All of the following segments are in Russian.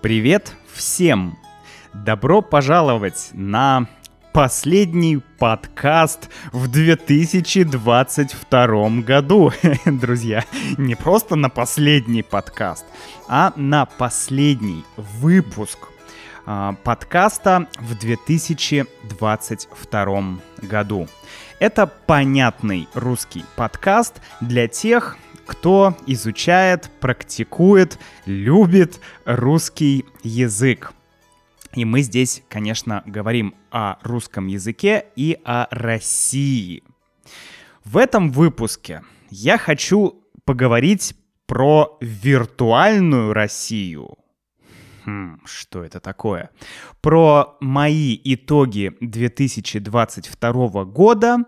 Привет всем! Добро пожаловать на последний подкаст в 2022 году. Друзья, не просто на последний подкаст, а на последний выпуск а, подкаста в 2022 году. Это понятный русский подкаст для тех, кто изучает, практикует, любит русский язык. И мы здесь, конечно, говорим о русском языке и о России. В этом выпуске я хочу поговорить про виртуальную Россию. Хм, что это такое? Про мои итоги 2022 года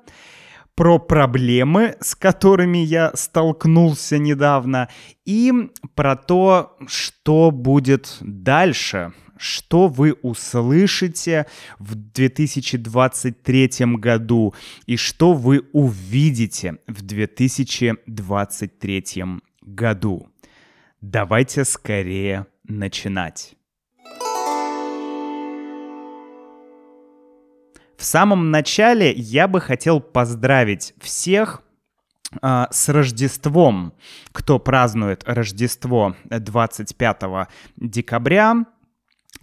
про проблемы, с которыми я столкнулся недавно, и про то, что будет дальше, что вы услышите в 2023 году и что вы увидите в 2023 году. Давайте скорее начинать. В самом начале я бы хотел поздравить всех э, с Рождеством, кто празднует Рождество 25 декабря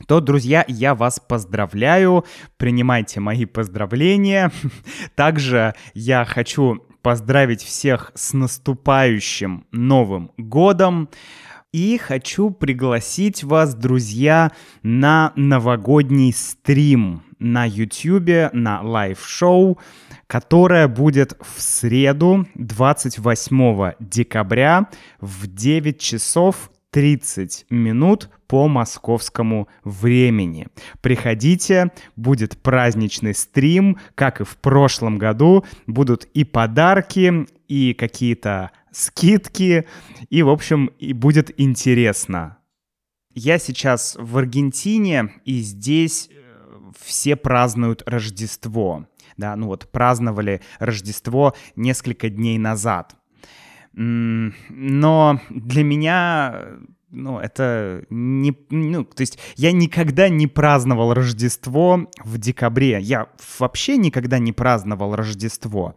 то, друзья, я вас поздравляю, принимайте мои поздравления. Также я хочу поздравить всех с наступающим Новым годом. И хочу пригласить вас, друзья, на новогодний стрим на YouTube, на live -шоу, которое будет в среду 28 декабря в 9 часов 30 минут по московскому времени. Приходите, будет праздничный стрим, как и в прошлом году. Будут и подарки, и какие-то скидки, и, в общем, и будет интересно. Я сейчас в Аргентине, и здесь все празднуют Рождество. Да, ну вот праздновали Рождество несколько дней назад. Но для меня ну, это не... Ну, то есть я никогда не праздновал Рождество в декабре. Я вообще никогда не праздновал Рождество.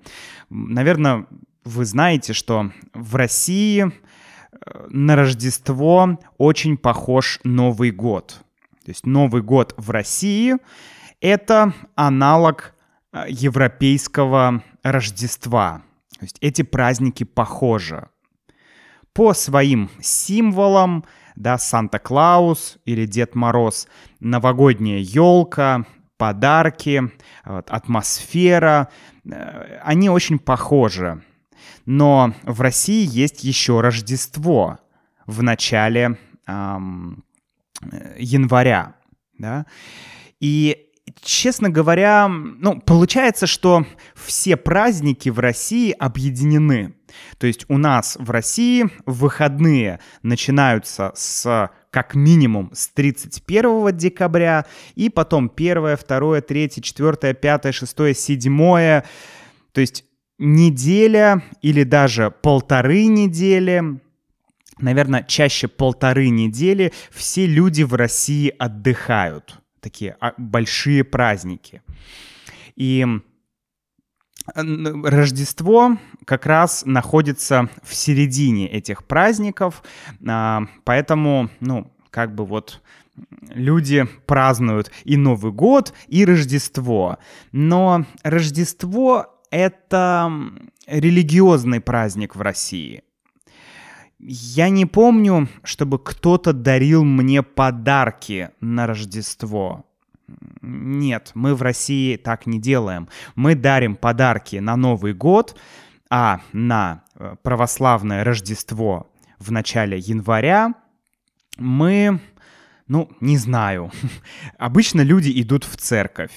Наверное, вы знаете, что в России э, на Рождество очень похож Новый год. То есть Новый год в России — это аналог э, европейского Рождества. То есть эти праздники похожи. По своим символам, да, Санта-Клаус или Дед Мороз, новогодняя елка, подарки, атмосфера, э, они очень похожи. Но в России есть еще Рождество в начале эм, января, да, и честно говоря, ну, получается, что все праздники в России объединены. То есть у нас в России выходные начинаются с как минимум с 31 декабря, и потом 1, 2, 3, 4, 5, 6, 7. То есть неделя или даже полторы недели наверное, чаще полторы недели все люди в России отдыхают. Такие а, большие праздники. И Рождество как раз находится в середине этих праздников, а, поэтому, ну, как бы вот люди празднуют и Новый год, и Рождество. Но Рождество — это религиозный праздник в России — я не помню, чтобы кто-то дарил мне подарки на Рождество. Нет, мы в России так не делаем. Мы дарим подарки на Новый год, а на э, православное Рождество в начале января мы, ну, не знаю. Обычно люди идут в церковь.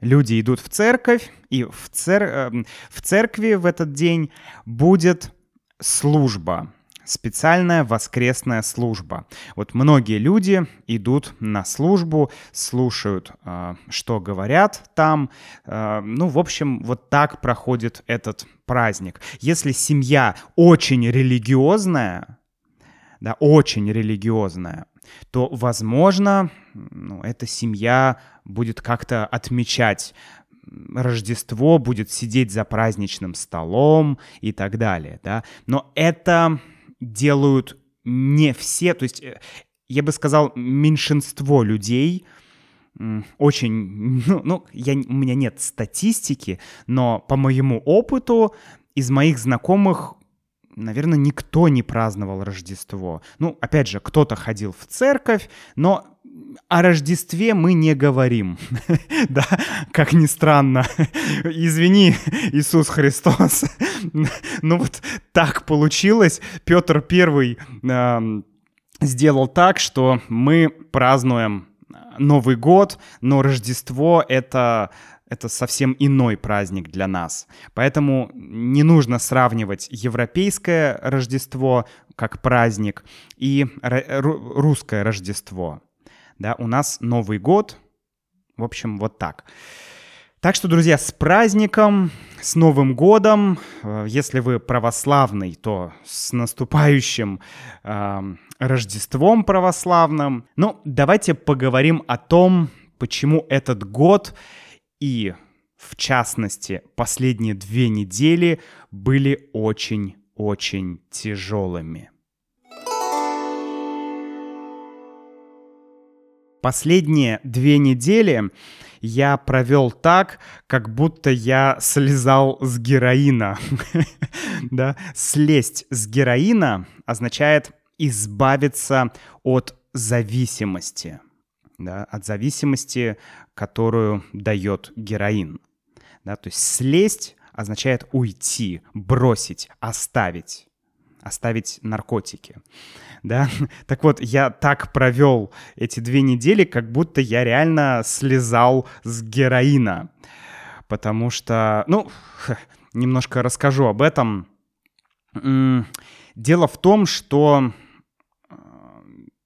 Люди идут в церковь, и в, цер... Эм, в церкви в этот день будет служба специальная воскресная служба. Вот многие люди идут на службу, слушают, э, что говорят там. Э, ну, в общем, вот так проходит этот праздник. Если семья очень религиозная, да, очень религиозная, то, возможно, ну, эта семья будет как-то отмечать Рождество, будет сидеть за праздничным столом и так далее, да. Но это делают не все, то есть э, я бы сказал, меньшинство людей очень, ну, ну я, у меня нет статистики, но по моему опыту из моих знакомых наверное, никто не праздновал Рождество. Ну, опять же, кто-то ходил в церковь, но о Рождестве мы не говорим. да, как ни странно. Извини, Иисус Христос. ну вот так получилось. Петр Первый э, сделал так, что мы празднуем Новый год, но Рождество — это это совсем иной праздник для нас. Поэтому не нужно сравнивать европейское Рождество как праздник и русское Рождество. Да, у нас Новый год, в общем, вот так. Так что, друзья, с праздником, с Новым годом. Э, если вы православный, то с наступающим э, Рождеством православным. Ну, давайте поговорим о том, почему этот год и, в частности, последние две недели были очень-очень тяжелыми. Последние две недели я провел так, как будто я слезал с героина. да? Слезть с героина означает избавиться от зависимости да, от зависимости, которую дает героин. Да, то есть слезть означает уйти, бросить, оставить, оставить наркотики. Да? Так вот, я так провел эти две недели, как будто я реально слезал с героина. Потому что, ну, немножко расскажу об этом. Дело в том, что э,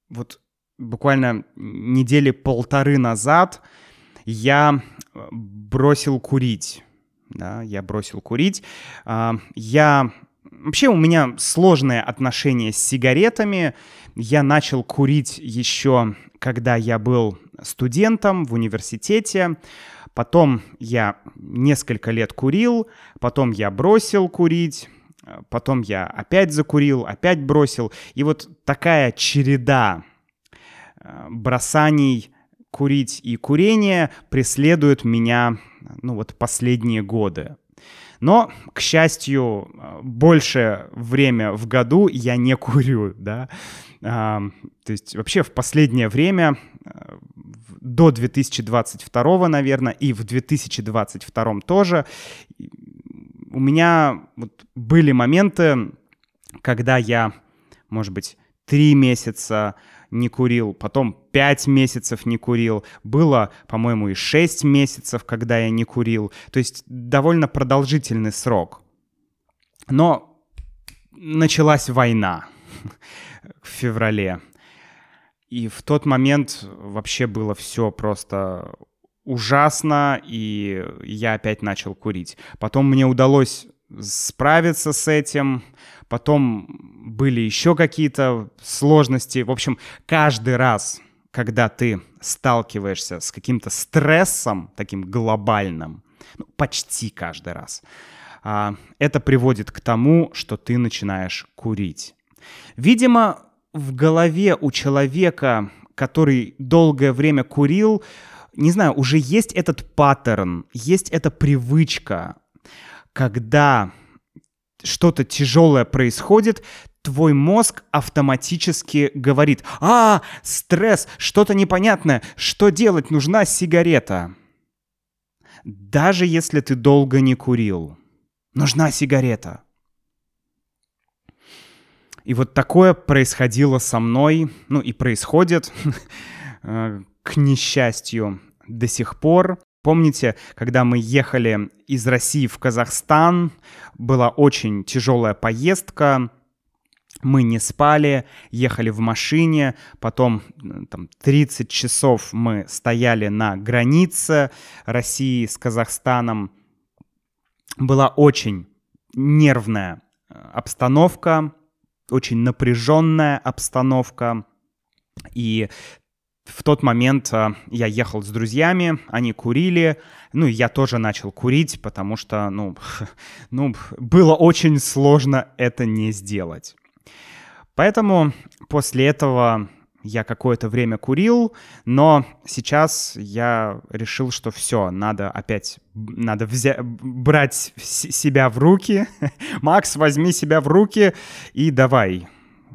вот буквально недели полторы назад я э, бросил курить. Да, я бросил курить. А, я... Вообще у меня сложное отношение с сигаретами. Я начал курить еще, когда я был студентом в университете. Потом я несколько лет курил, потом я бросил курить, потом я опять закурил, опять бросил. И вот такая череда Э, бросаний курить и курения преследуют меня, ну вот, последние годы. Но, к счастью, больше время в году я не курю, да. А, то есть вообще в последнее время, э, до 2022, наверное, и в 2022 тоже, у меня вот были моменты, когда я, может быть, три месяца не курил, потом 5 месяцев не курил, было, по-моему, и 6 месяцев, когда я не курил, то есть довольно продолжительный срок. Но началась война в феврале, и в тот момент вообще было все просто ужасно, и я опять начал курить. Потом мне удалось справиться с этим, потом были еще какие-то сложности. В общем, каждый раз, когда ты сталкиваешься с каким-то стрессом, таким глобальным, ну, почти каждый раз, а, это приводит к тому, что ты начинаешь курить. Видимо, в голове у человека, который долгое время курил, не знаю, уже есть этот паттерн, есть эта привычка, когда что-то тяжелое происходит, твой мозг автоматически говорит, а, стресс, что-то непонятное, что делать, нужна сигарета. Даже если ты долго не курил, нужна сигарета. И вот такое происходило со мной, ну и происходит, э, к несчастью, до сих пор. Помните, когда мы ехали из России в Казахстан, была очень тяжелая поездка, мы не спали, ехали в машине, потом там, 30 часов мы стояли на границе России с Казахстаном. Была очень нервная э, обстановка, очень напряженная обстановка. И в тот момент а, я ехал с друзьями, они курили, ну, я тоже начал курить, потому что, ну, ну, было очень сложно это не сделать. Поэтому после этого я какое-то время курил, но сейчас я решил, что все, надо опять, надо взять, брать себя в руки. Макс, возьми себя в руки и давай,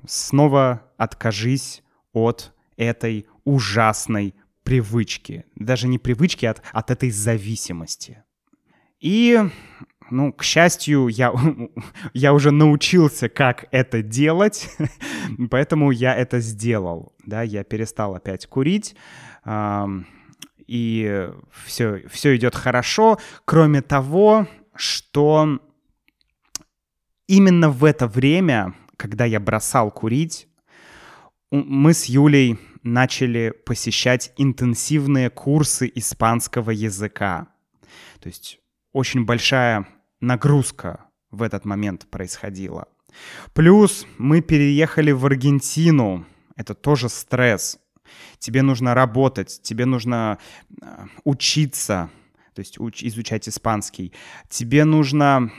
снова откажись от этой ужасной привычки. Даже не привычки, а от, от этой зависимости. И, ну, к счастью, я, я уже научился, как это делать, поэтому я это сделал. Да, я перестал опять курить, и все, все идет хорошо, кроме того, что именно в это время, когда я бросал курить, мы с Юлей начали посещать интенсивные курсы испанского языка. То есть очень большая нагрузка в этот момент происходила. Плюс мы переехали в Аргентину. Это тоже стресс. Тебе нужно работать, тебе нужно э, учиться, то есть уч- изучать испанский. Тебе нужно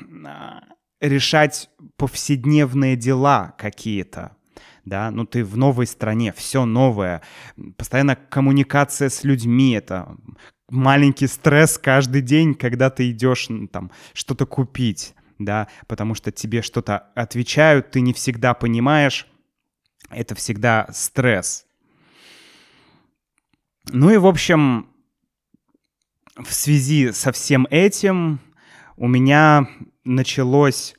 э, решать повседневные дела какие-то да, ну ты в новой стране, все новое, постоянно коммуникация с людьми, это маленький стресс каждый день, когда ты идешь там что-то купить, да, потому что тебе что-то отвечают, ты не всегда понимаешь, это всегда стресс. Ну и, в общем, в связи со всем этим у меня началось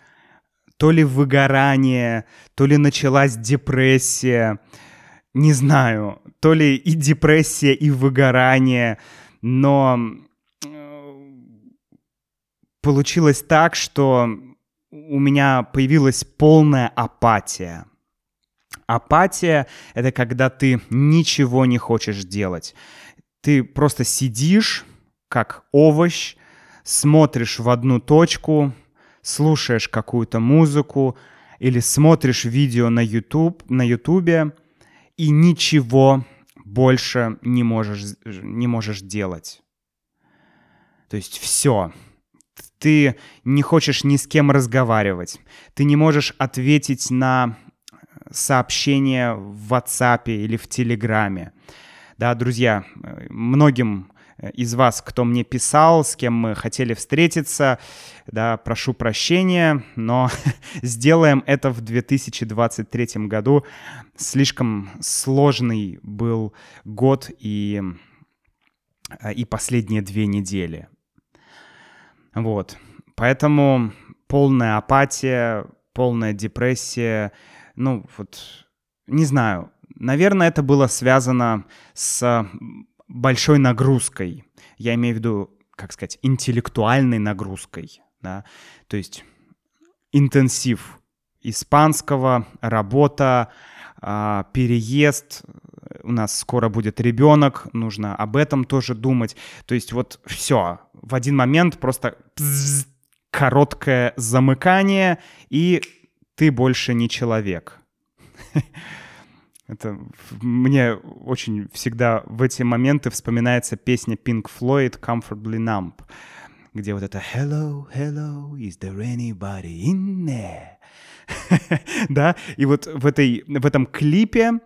то ли выгорание, то ли началась депрессия, не знаю, то ли и депрессия, и выгорание, но получилось так, что у меня появилась полная апатия. Апатия — это когда ты ничего не хочешь делать. Ты просто сидишь, как овощ, смотришь в одну точку, слушаешь какую-то музыку или смотришь видео на YouTube, на YouTube и ничего больше не можешь, не можешь делать. То есть все. Ты не хочешь ни с кем разговаривать. Ты не можешь ответить на сообщение в WhatsApp или в Телеграме. Да, друзья, многим из вас, кто мне писал, с кем мы хотели встретиться. Да, прошу прощения, но сделаем это в 2023 году. Слишком сложный был год и, и последние две недели. Вот. Поэтому полная апатия, полная депрессия. Ну, вот, не знаю. Наверное, это было связано с большой нагрузкой. Я имею в виду, как сказать, интеллектуальной нагрузкой. Да? То есть интенсив испанского, работа, а, переезд, у нас скоро будет ребенок, нужно об этом тоже думать. То есть вот все, в один момент просто короткое замыкание, и ты больше не человек. Это мне очень всегда в эти моменты вспоминается песня Pink Floyd «Comfortably Numb», где вот это «Hello, hello, is there anybody in there?» Да, и вот в, этой, в этом клипе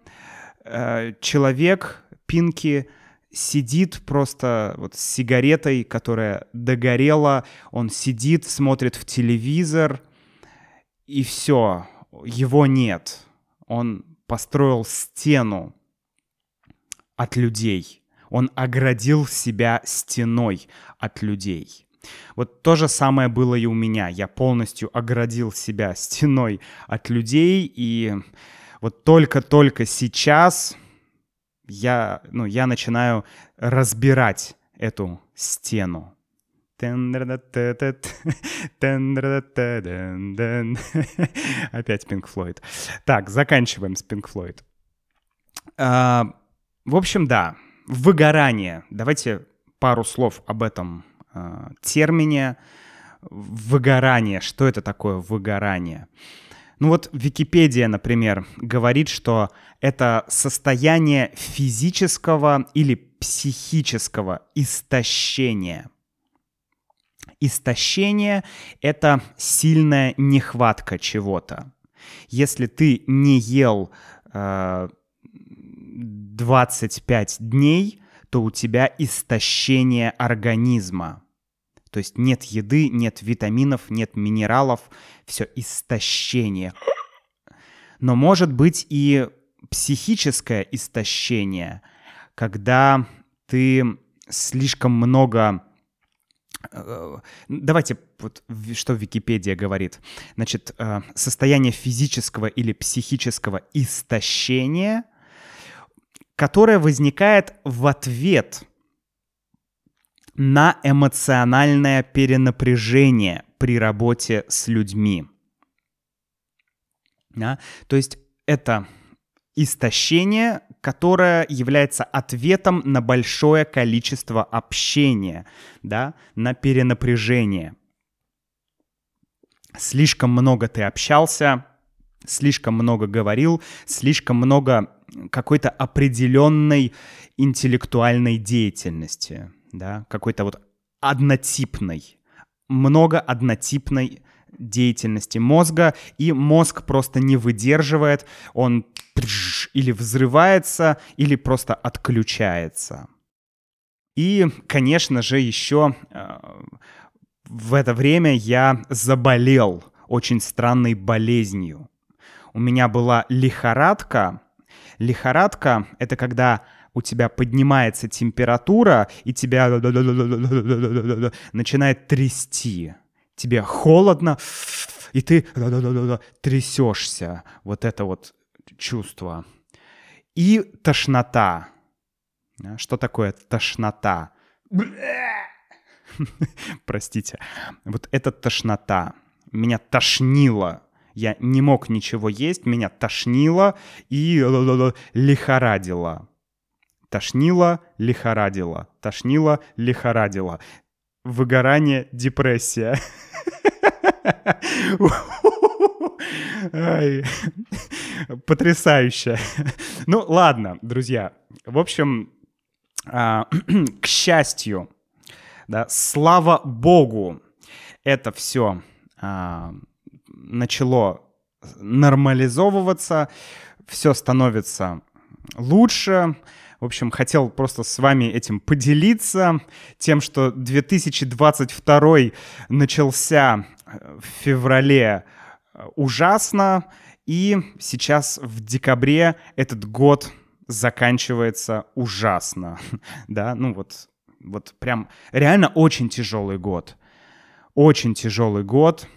э, человек, Пинки, сидит просто вот с сигаретой, которая догорела, он сидит, смотрит в телевизор, и все, его нет. Он построил стену от людей. Он оградил себя стеной от людей. Вот то же самое было и у меня. Я полностью оградил себя стеной от людей, и вот только-только сейчас я, ну, я начинаю разбирать эту стену. Опять Pink Floyd. Так, заканчиваем с Floyd. А, в общем, да, выгорание. Давайте пару слов об этом термине. Выгорание. Что это такое выгорание? Ну вот Википедия, например, говорит, что это состояние физического или психического истощения. Истощение — это сильная нехватка чего-то. Если ты не ел э, 25 дней, то у тебя истощение организма. То есть нет еды, нет витаминов, нет минералов, все истощение. Но может быть и психическое истощение, когда ты слишком много Давайте, вот что Википедия говорит. Значит, э, состояние физического или психического истощения, которое возникает в ответ на эмоциональное перенапряжение при работе с людьми. Да? То есть это истощение, которое является ответом на большое количество общения, да, на перенапряжение. Слишком много ты общался, слишком много говорил, слишком много какой-то определенной интеллектуальной деятельности да, какой-то вот однотипной, много однотипной деятельности мозга, и мозг просто не выдерживает, он или взрывается, или просто отключается. И, конечно же, еще э, в это время я заболел очень странной болезнью. У меня была лихорадка. Лихорадка — это когда у тебя поднимается температура, и тебя начинает трясти. Тебе холодно, и ты трясешься. Вот это вот чувство. И тошнота. Что такое тошнота? Простите. Вот это тошнота. Меня тошнило. Я не мог ничего есть, меня тошнило и лихорадило. Тошнило, лихорадило. Тошнило, лихорадило. Выгорание, депрессия. Потрясающе. Ну, ладно, друзья. В общем, а, к счастью, да, слава богу, это все а, начало нормализовываться, все становится лучше. В общем, хотел просто с вами этим поделиться, тем, что 2022 начался э, в феврале ужасно, и сейчас в декабре этот год заканчивается ужасно, да, ну вот, вот прям реально очень тяжелый год, очень тяжелый год,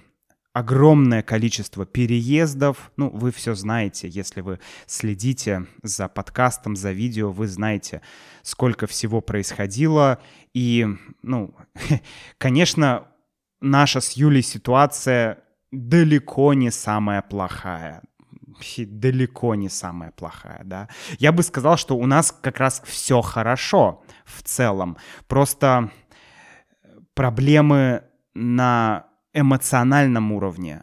огромное количество переездов. Ну, вы все знаете, если вы следите за подкастом, за видео, вы знаете, сколько всего происходило. И, ну, конечно, наша с Юлей ситуация далеко не самая плохая далеко не самая плохая, да. Я бы сказал, что у нас как раз все хорошо в целом. Просто проблемы на эмоциональном уровне.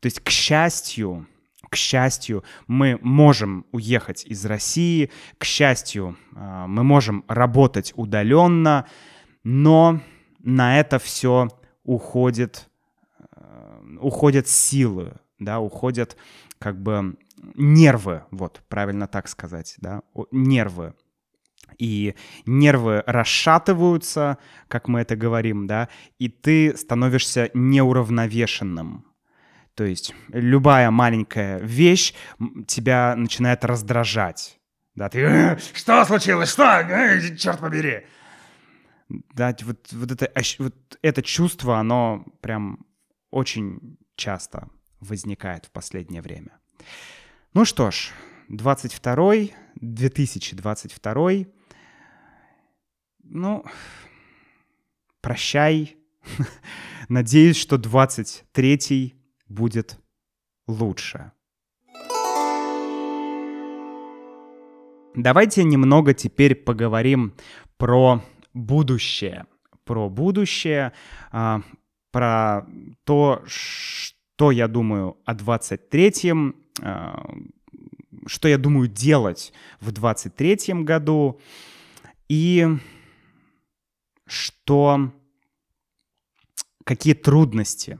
То есть, к счастью, к счастью, мы можем уехать из России, к счастью, а, мы можем работать удаленно, но на это все уходит, уходят силы, да, уходят как бы нервы, вот, правильно так сказать, да, нервы и нервы расшатываются, как мы это говорим, да, и ты становишься неуравновешенным. То есть любая маленькая вещь тебя начинает раздражать. Да, ты «Что случилось? Что? Черт побери!» Да, вот, вот, это, вот это чувство, оно прям очень часто возникает в последнее время. Ну что ж, 22 2022 ну, прощай. Надеюсь, что 23-й будет лучше. Давайте немного теперь поговорим про будущее. Про будущее, а, про то, что я думаю о 23-м, а, что я думаю делать в 23-м году, и что какие трудности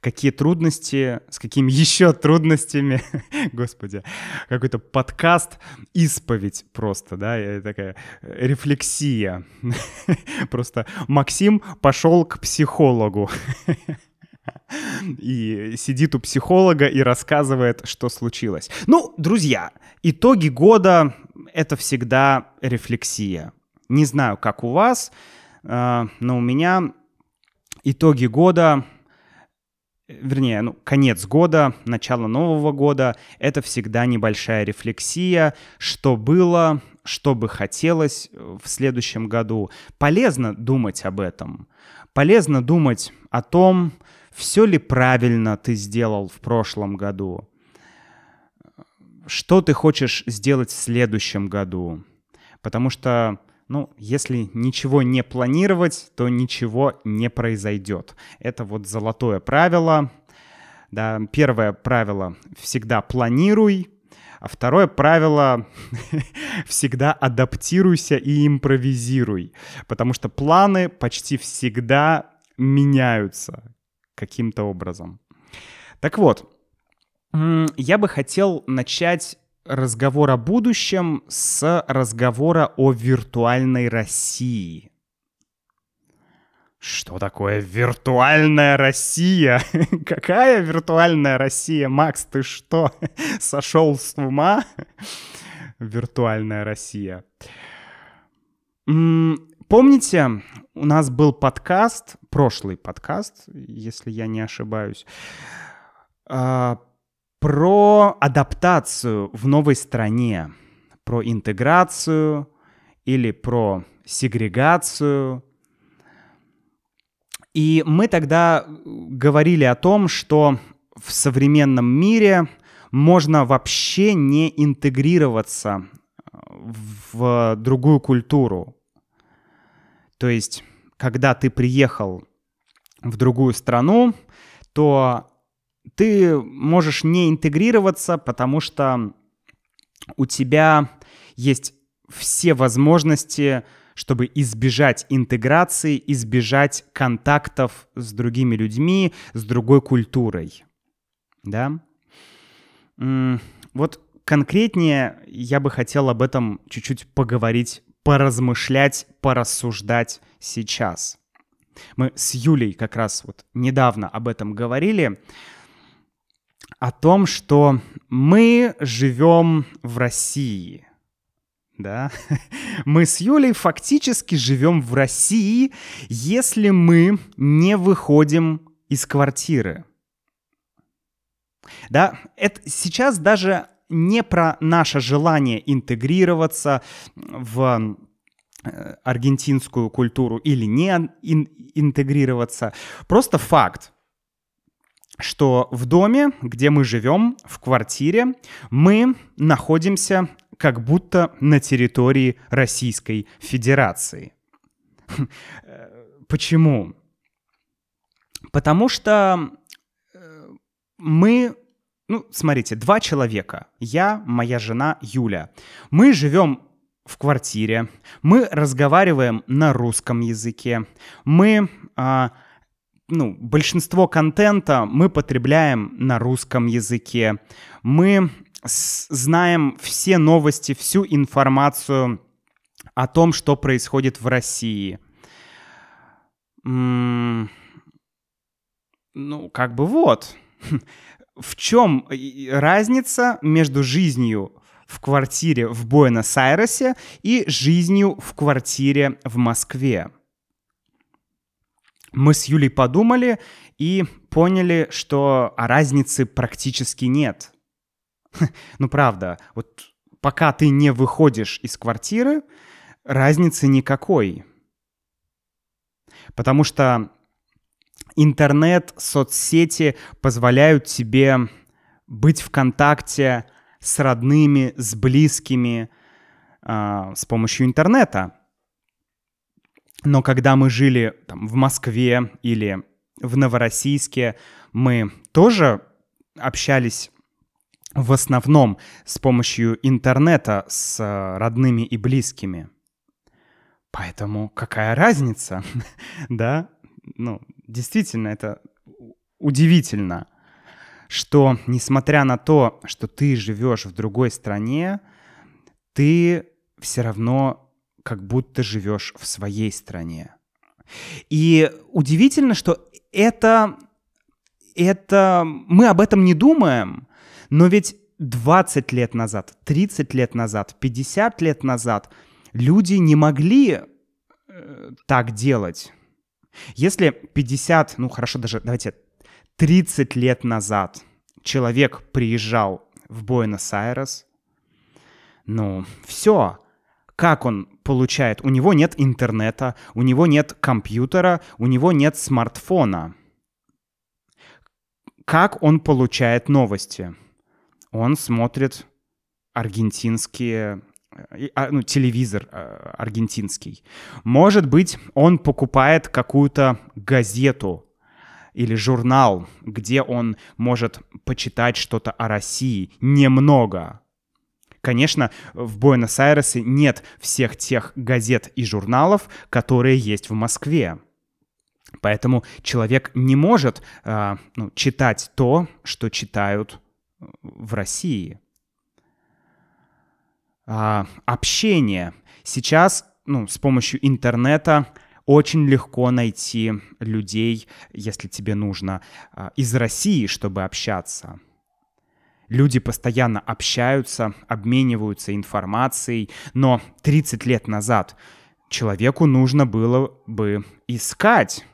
какие трудности, с какими еще трудностями, господи, какой-то подкаст, исповедь просто, да, такая рефлексия. Просто Максим пошел к психологу. И сидит у психолога и рассказывает, что случилось. Ну, друзья, итоги года — это всегда рефлексия. Не знаю, как у вас, а, но у меня итоги года вернее, ну, конец года, начало Нового года, это всегда небольшая рефлексия, что было, что бы хотелось в следующем году. Полезно думать об этом. Полезно думать о том, все ли правильно ты сделал в прошлом году. Что ты хочешь сделать в следующем году. Потому что ну, если ничего не планировать, то ничего не произойдет. Это вот золотое правило. Да, первое правило — всегда планируй, а второе правило — всегда адаптируйся и импровизируй, потому что планы почти всегда меняются каким-то образом. Так вот, я бы хотел начать разговор о будущем с разговора о виртуальной России. Что такое виртуальная Россия? Какая виртуальная Россия? Макс, ты что, сошел с ума? Виртуальная Россия. Помните, у нас был подкаст, прошлый подкаст, если я не ошибаюсь, а, про адаптацию в новой стране, про интеграцию или про сегрегацию. И мы тогда говорили о том, что в современном мире можно вообще не интегрироваться в другую культуру. То есть, когда ты приехал в другую страну, то ты можешь не интегрироваться, потому что у тебя есть все возможности, чтобы избежать интеграции, избежать контактов с другими людьми, с другой культурой. Да? Вот конкретнее я бы хотел об этом чуть-чуть поговорить, поразмышлять, порассуждать сейчас. Мы с Юлей как раз вот недавно об этом говорили о том, что мы живем в России. Да? Мы с Юлей фактически живем в России, если мы не выходим из квартиры. Да, это сейчас даже не про наше желание интегрироваться в э, аргентинскую культуру или не интегрироваться. Просто факт что в доме, где мы живем, в квартире, мы находимся как будто на территории Российской Федерации. Почему? Потому что э, мы, ну, смотрите, два человека, я, моя жена Юля, мы живем в квартире, мы разговариваем на русском языке, мы а, ну, большинство контента мы потребляем на русском языке. Мы знаем все новости, всю информацию о том, что происходит в России. ну, как бы вот. В чем разница между жизнью в квартире в Буэнос-Айресе и жизнью в квартире в Москве? Мы с Юлей подумали и поняли, что разницы практически нет. Ну правда, вот пока ты не выходишь из квартиры, разницы никакой. Потому что интернет, соцсети позволяют тебе быть в контакте с родными, с близкими э, с помощью интернета. Но когда мы жили там, в Москве или в Новороссийске мы тоже общались в основном с помощью интернета с э, родными и близкими. Поэтому какая разница, да? Ну, действительно, это удивительно, что несмотря на то, что ты живешь в другой стране, ты все равно как будто живешь в своей стране. И удивительно, что это, это мы об этом не думаем, но ведь 20 лет назад, 30 лет назад, 50 лет назад люди не могли э, так делать. Если 50, ну хорошо, даже давайте 30 лет назад человек приезжал в Буэнос-Айрес, ну все, как он получает? У него нет интернета, у него нет компьютера, у него нет смартфона. Как он получает новости? Он смотрит аргентинские а, ну, телевизор э, аргентинский. Может быть, он покупает какую-то газету или журнал, где он может почитать что-то о России. Немного. Конечно, в Буэнос-Айресе нет всех тех газет и журналов, которые есть в Москве. Поэтому человек не может э, ну, читать то, что читают в России. А, общение. Сейчас ну, с помощью интернета очень легко найти людей, если тебе нужно, а, из России, чтобы общаться. Люди постоянно общаются, обмениваются информацией, но 30 лет назад человеку нужно было бы искать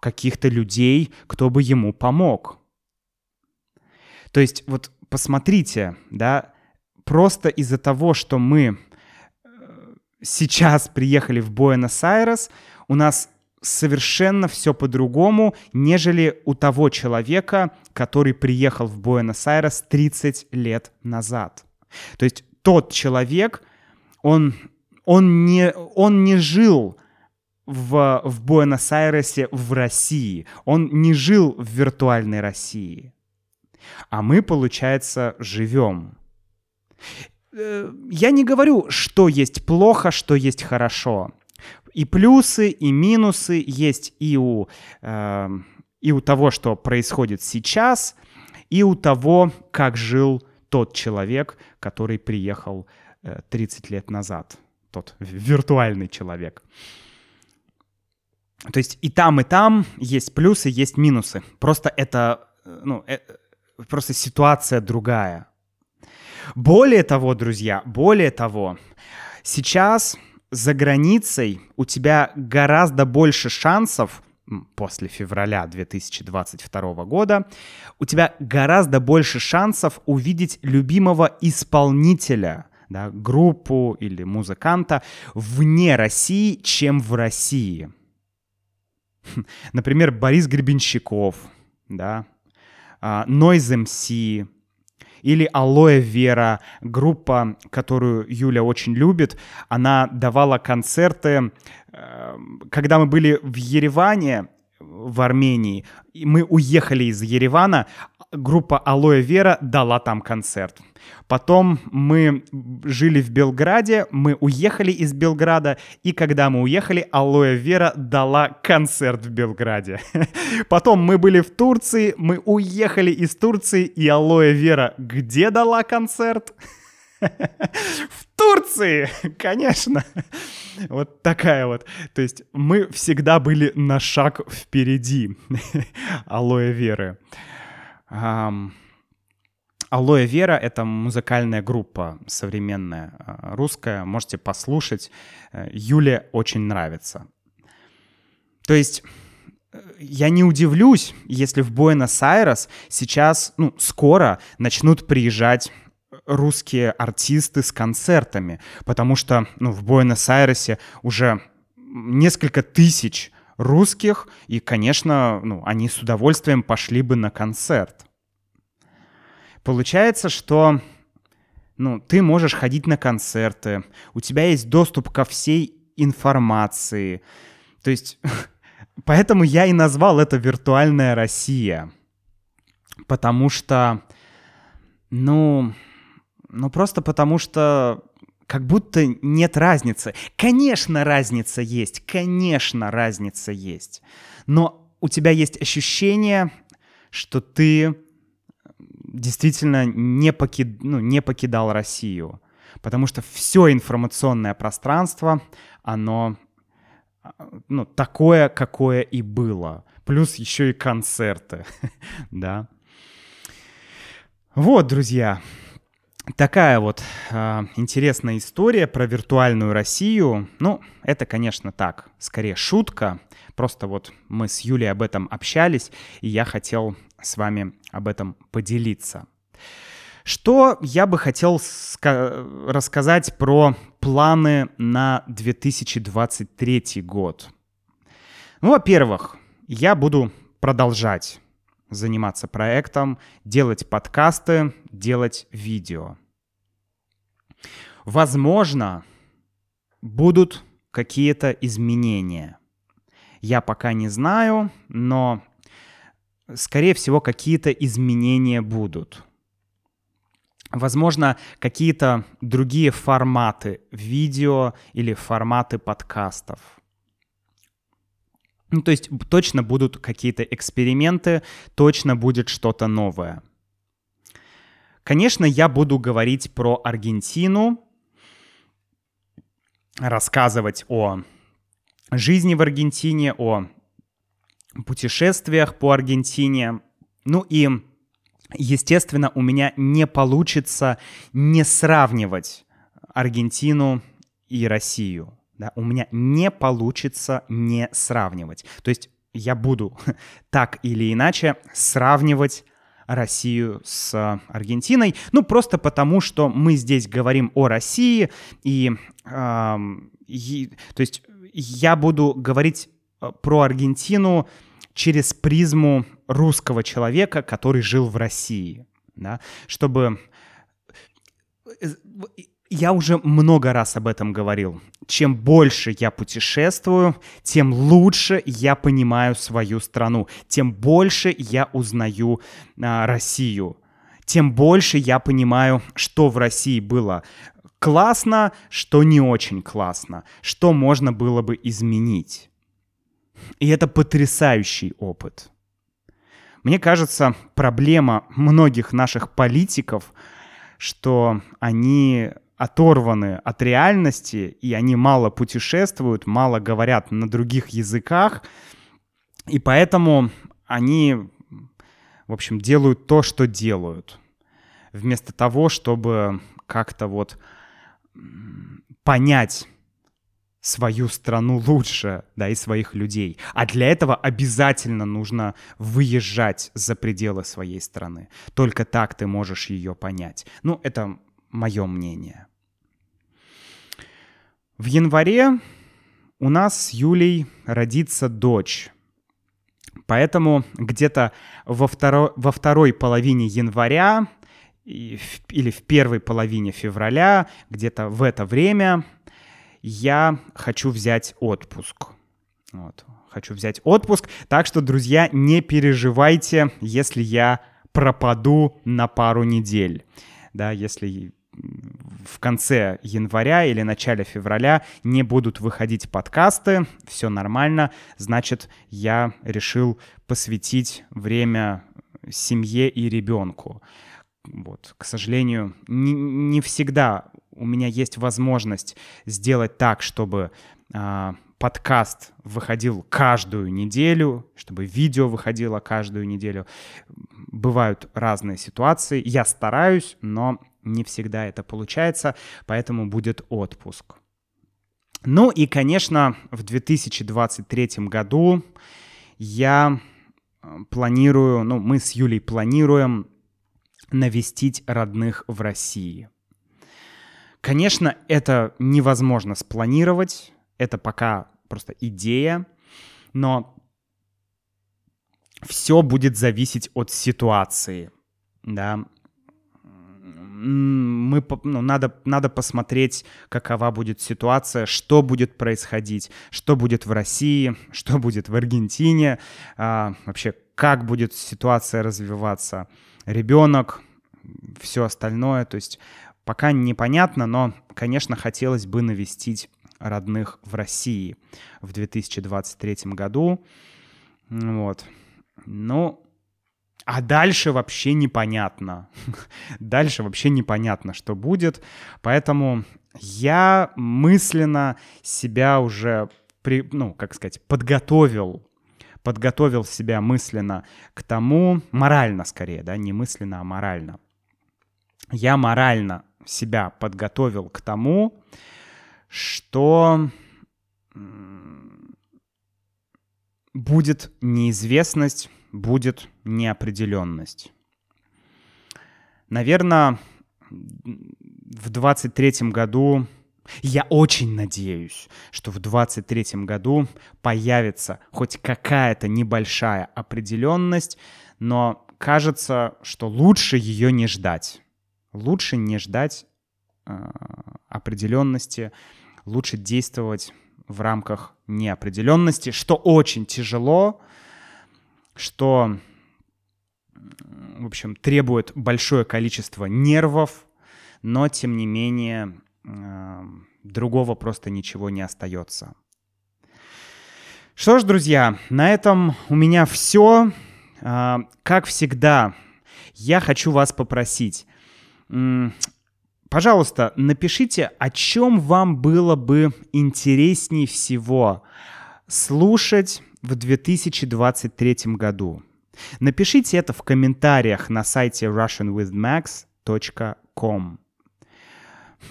каких-то людей, кто бы ему помог. То есть вот посмотрите, да, просто из-за того, что мы э, сейчас приехали в Буэнос-Айрес, у нас совершенно все по-другому, нежели у того человека, который приехал в Буэнос-Айрес 30 лет назад. То есть тот человек, он, он, не, он не жил в, в Буэнос-Айресе в России, он не жил в виртуальной России. А мы, получается, живем. Э, я не говорю, что есть плохо, что есть хорошо. И плюсы, и минусы есть и у, э, и у того, что происходит сейчас, и у того, как жил тот человек, который приехал э, 30 лет назад. Тот виртуальный человек. То есть и там, и там есть плюсы, есть минусы. Просто это, э, ну, э, просто ситуация другая. Более того, друзья, более того, сейчас за границей у тебя гораздо больше шансов после февраля 2022 года, у тебя гораздо больше шансов увидеть любимого исполнителя, да, группу или музыканта вне России, чем в России. Например, Борис Гребенщиков, да, а, Noise MC, или Алоэ Вера, группа, которую Юля очень любит. Она давала концерты, э, когда мы были в Ереване, в Армении, мы уехали из Еревана, группа Алоэ Вера дала там концерт. Потом мы жили в Белграде, мы уехали из Белграда, и когда мы уехали, Алоэ Вера дала концерт в Белграде. Потом мы были в Турции, мы уехали из Турции, и Алоэ Вера где дала концерт? В Турции, конечно. Вот такая вот. То есть мы всегда были на шаг впереди Алоэ Веры. Алоэ Вера — это музыкальная группа современная, а, русская. Можете послушать. Э, Юле очень нравится. То есть э, я не удивлюсь, если в Буэнос-Айрес сейчас, ну, скоро начнут приезжать русские артисты с концертами, потому что, ну, в Буэнос-Айресе уже несколько тысяч русских, и, конечно, ну, они с удовольствием пошли бы на концерт. Получается, что ну, ты можешь ходить на концерты, у тебя есть доступ ко всей информации. То есть Поэтому я и назвал это «Виртуальная Россия». Потому что, ну, ну просто потому что как будто нет разницы. Конечно, разница есть, конечно, разница есть. Но у тебя есть ощущение, что ты действительно не, покид... ну, не покидал Россию. Потому что все информационное пространство, оно ну, такое, какое и было. Плюс еще и концерты, да. Вот, друзья, такая вот э, интересная история про виртуальную Россию. Ну, это, конечно, так, скорее шутка. Просто вот мы с Юлей об этом общались, и я хотел с вами об этом поделиться. Что я бы хотел рассказать про планы на 2023 год? Ну, во-первых, я буду продолжать заниматься проектом, делать подкасты, делать видео. Возможно, будут какие-то изменения. Я пока не знаю, но, скорее всего, какие-то изменения будут. Возможно, какие-то другие форматы видео или форматы подкастов. Ну, то есть точно будут какие-то эксперименты, точно будет что-то новое. Конечно, я буду говорить про Аргентину, рассказывать о жизни в Аргентине, о путешествиях по Аргентине. Ну и естественно, у меня не получится не сравнивать Аргентину и Россию. Да, у меня не получится не сравнивать. То есть я буду так или иначе сравнивать Россию с Аргентиной. Ну, просто потому, что мы здесь говорим о России, и, э, и то есть я буду говорить э, про Аргентину через призму русского человека, который жил в России, да, чтобы э, я уже много раз об этом говорил. Чем больше я путешествую, тем лучше я понимаю свою страну, тем больше я узнаю а, Россию, тем больше я понимаю, что в России было классно, что не очень классно, что можно было бы изменить. И это потрясающий опыт. Мне кажется, проблема многих наших политиков, что они оторваны от реальности, и они мало путешествуют, мало говорят на других языках, и поэтому они, в общем, делают то, что делают, вместо того, чтобы как-то вот понять свою страну лучше, да, и своих людей. А для этого обязательно нужно выезжать за пределы своей страны. Только так ты можешь ее понять. Ну, это мое мнение. В январе у нас с Юлей родится дочь. Поэтому где-то во, второ, во второй половине января или в первой половине февраля, где-то в это время я хочу взять отпуск. Вот. Хочу взять отпуск. Так что, друзья, не переживайте, если я пропаду на пару недель. Да, если в конце января или начале февраля не будут выходить подкасты, все нормально, значит, я решил посвятить время семье и ребенку. Вот, к сожалению, не, не всегда у меня есть возможность сделать так, чтобы э, подкаст выходил каждую неделю, чтобы видео выходило каждую неделю. Бывают разные ситуации. Я стараюсь, но не всегда это получается, поэтому будет отпуск. Ну и, конечно, в 2023 году я а, планирую, ну, мы с Юлей планируем навестить родных в России. Конечно, это невозможно спланировать, это пока просто идея, но все будет зависеть от ситуации, да. мы, ну, надо, надо посмотреть, какова будет ситуация, что будет происходить, что будет в России, что будет в Аргентине, а, вообще, как будет ситуация развиваться. Ребенок, все остальное, то есть пока непонятно, но, конечно, хотелось бы навестить родных в России в 2023 году. Вот. Ну, а дальше вообще непонятно. дальше вообще непонятно, что будет. Поэтому я мысленно себя уже, при, ну, как сказать, подготовил подготовил себя мысленно к тому, морально скорее, да, не мысленно, а морально. Я морально себя подготовил к тому, что будет неизвестность будет неопределенность. Наверное, в 23 году я очень надеюсь, что в 23 году появится хоть какая-то небольшая определенность, но кажется, что лучше ее не ждать. Лучше не ждать определенности, лучше действовать в рамках неопределенности, что очень тяжело, что, в общем, требует большое количество нервов, но, тем не менее, э, другого просто ничего не остается. Что ж, друзья, на этом у меня все. Э, как всегда, я хочу вас попросить, пожалуйста, напишите, о чем вам было бы интереснее всего слушать в 2023 году. Напишите это в комментариях на сайте russianwithmax.com.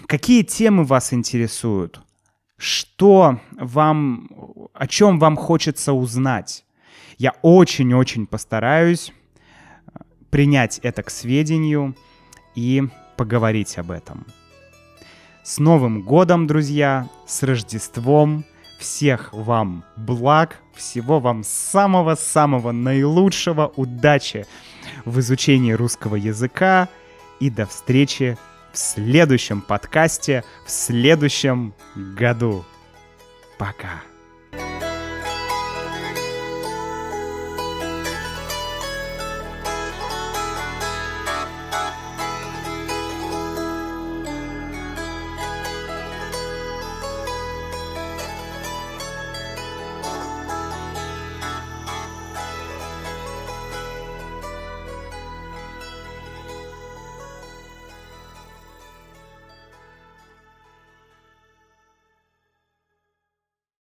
Какие темы вас интересуют? Что вам, о чем вам хочется узнать? Я очень-очень постараюсь э, принять это к сведению и поговорить об этом. С Новым годом, друзья! С Рождеством! Всех вам благ, всего вам самого-самого наилучшего, удачи в изучении русского языка и до встречи в следующем подкасте в следующем году. Пока.